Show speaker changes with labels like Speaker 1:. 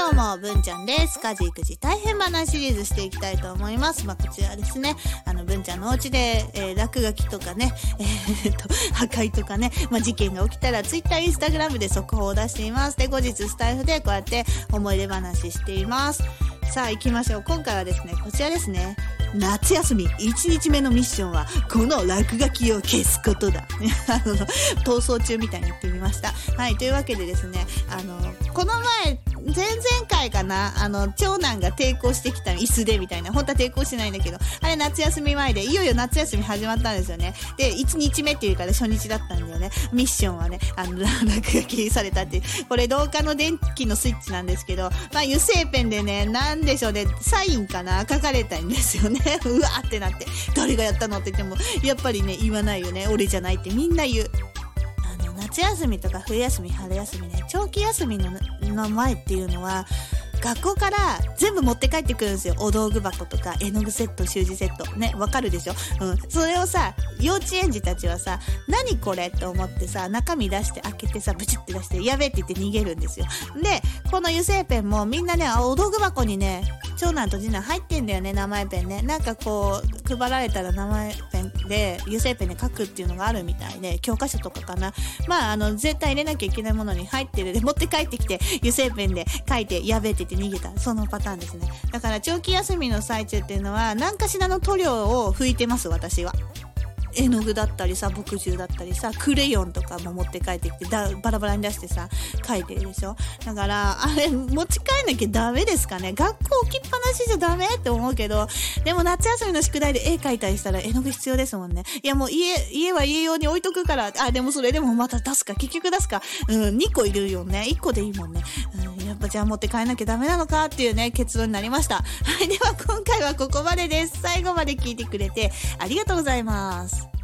Speaker 1: どうも、文ちゃんです。家事育児大変話シリーズしていきたいと思います。まあ、こちらですね、あの、文ちゃんのお家で、えー落書きとかね、えーっと、破壊とかね、まあ、事件が起きたら、ツイッター、インスタグラムで速報を出しています。で、後日スタイフでこうやって思い出話しています。さあ、行きましょう。今回はですね、こちらですね。夏休み1日目のミッションは、この落書きを消すことだ。あの、逃走中みたいに言ってみました。はい、というわけでですね、あの、この前、前々回かな、あの、長男が抵抗してきた椅子でみたいな、本当は抵抗してないんだけど、あれ夏休み前で、いよいよ夏休み始まったんですよね。で、1日目っていうから初日だったんだよね。ミッションはね、あの、落書きされたっていう。これ廊下の電気のスイッチなんですけど、まあ油性ペンでね、なんでしょうね、サインかな？書かれたんですよね。うわーってなって、誰がやったのって言っても、やっぱりね、言わないよね。俺じゃないってみんな言う。あの夏休みとか冬休み春休みね長期休みのの前っていうのは学校から全部持って帰ってくるんですよ。お道具箱とか絵の具セット、習字セット。ね、わかるでしょ？うん。それをさ、幼稚園児たちはさ、何これと思ってさ、中身出して開けてさ、ブチって出して、やべえって言って逃げるんですよ。で、この油性ペンもみんなね、お道具箱にね、長男と次男入ってんだよね、名前ペンね。なんかこう、配られたら名前ペンで、油性ペンで書くっていうのがあるみたいで、教科書とかかな。まあ、あの、絶対入れなきゃいけないものに入ってるで、持って帰ってきて、油性ペンで書いて、やべえって言って逃げた。そのパターンですね。だから、長期休みの最中っていうのは、何かしらの塗料を拭いてます、私は。絵の具だったりさ墨汁だったりさクレヨンとかも持って帰ってきてだバラバラに出してさ描いてるでしょ？だからあれ持ち帰んなきゃダメですかね？学校置きっぱなしじゃダメって思うけどでも夏休みの宿題で絵描いたりしたら絵の具必要ですもんね。いやもう家家は家用に置いとくからあでもそれでもまた出すか結局出すか。うん2個いるよね。1個でいいもんね、うん、やっぱじゃあ持って帰んなきゃダメなのかっていうね結論になりました。はいでは今回はここまでです。最後まで聞いてくれてありがとうございます。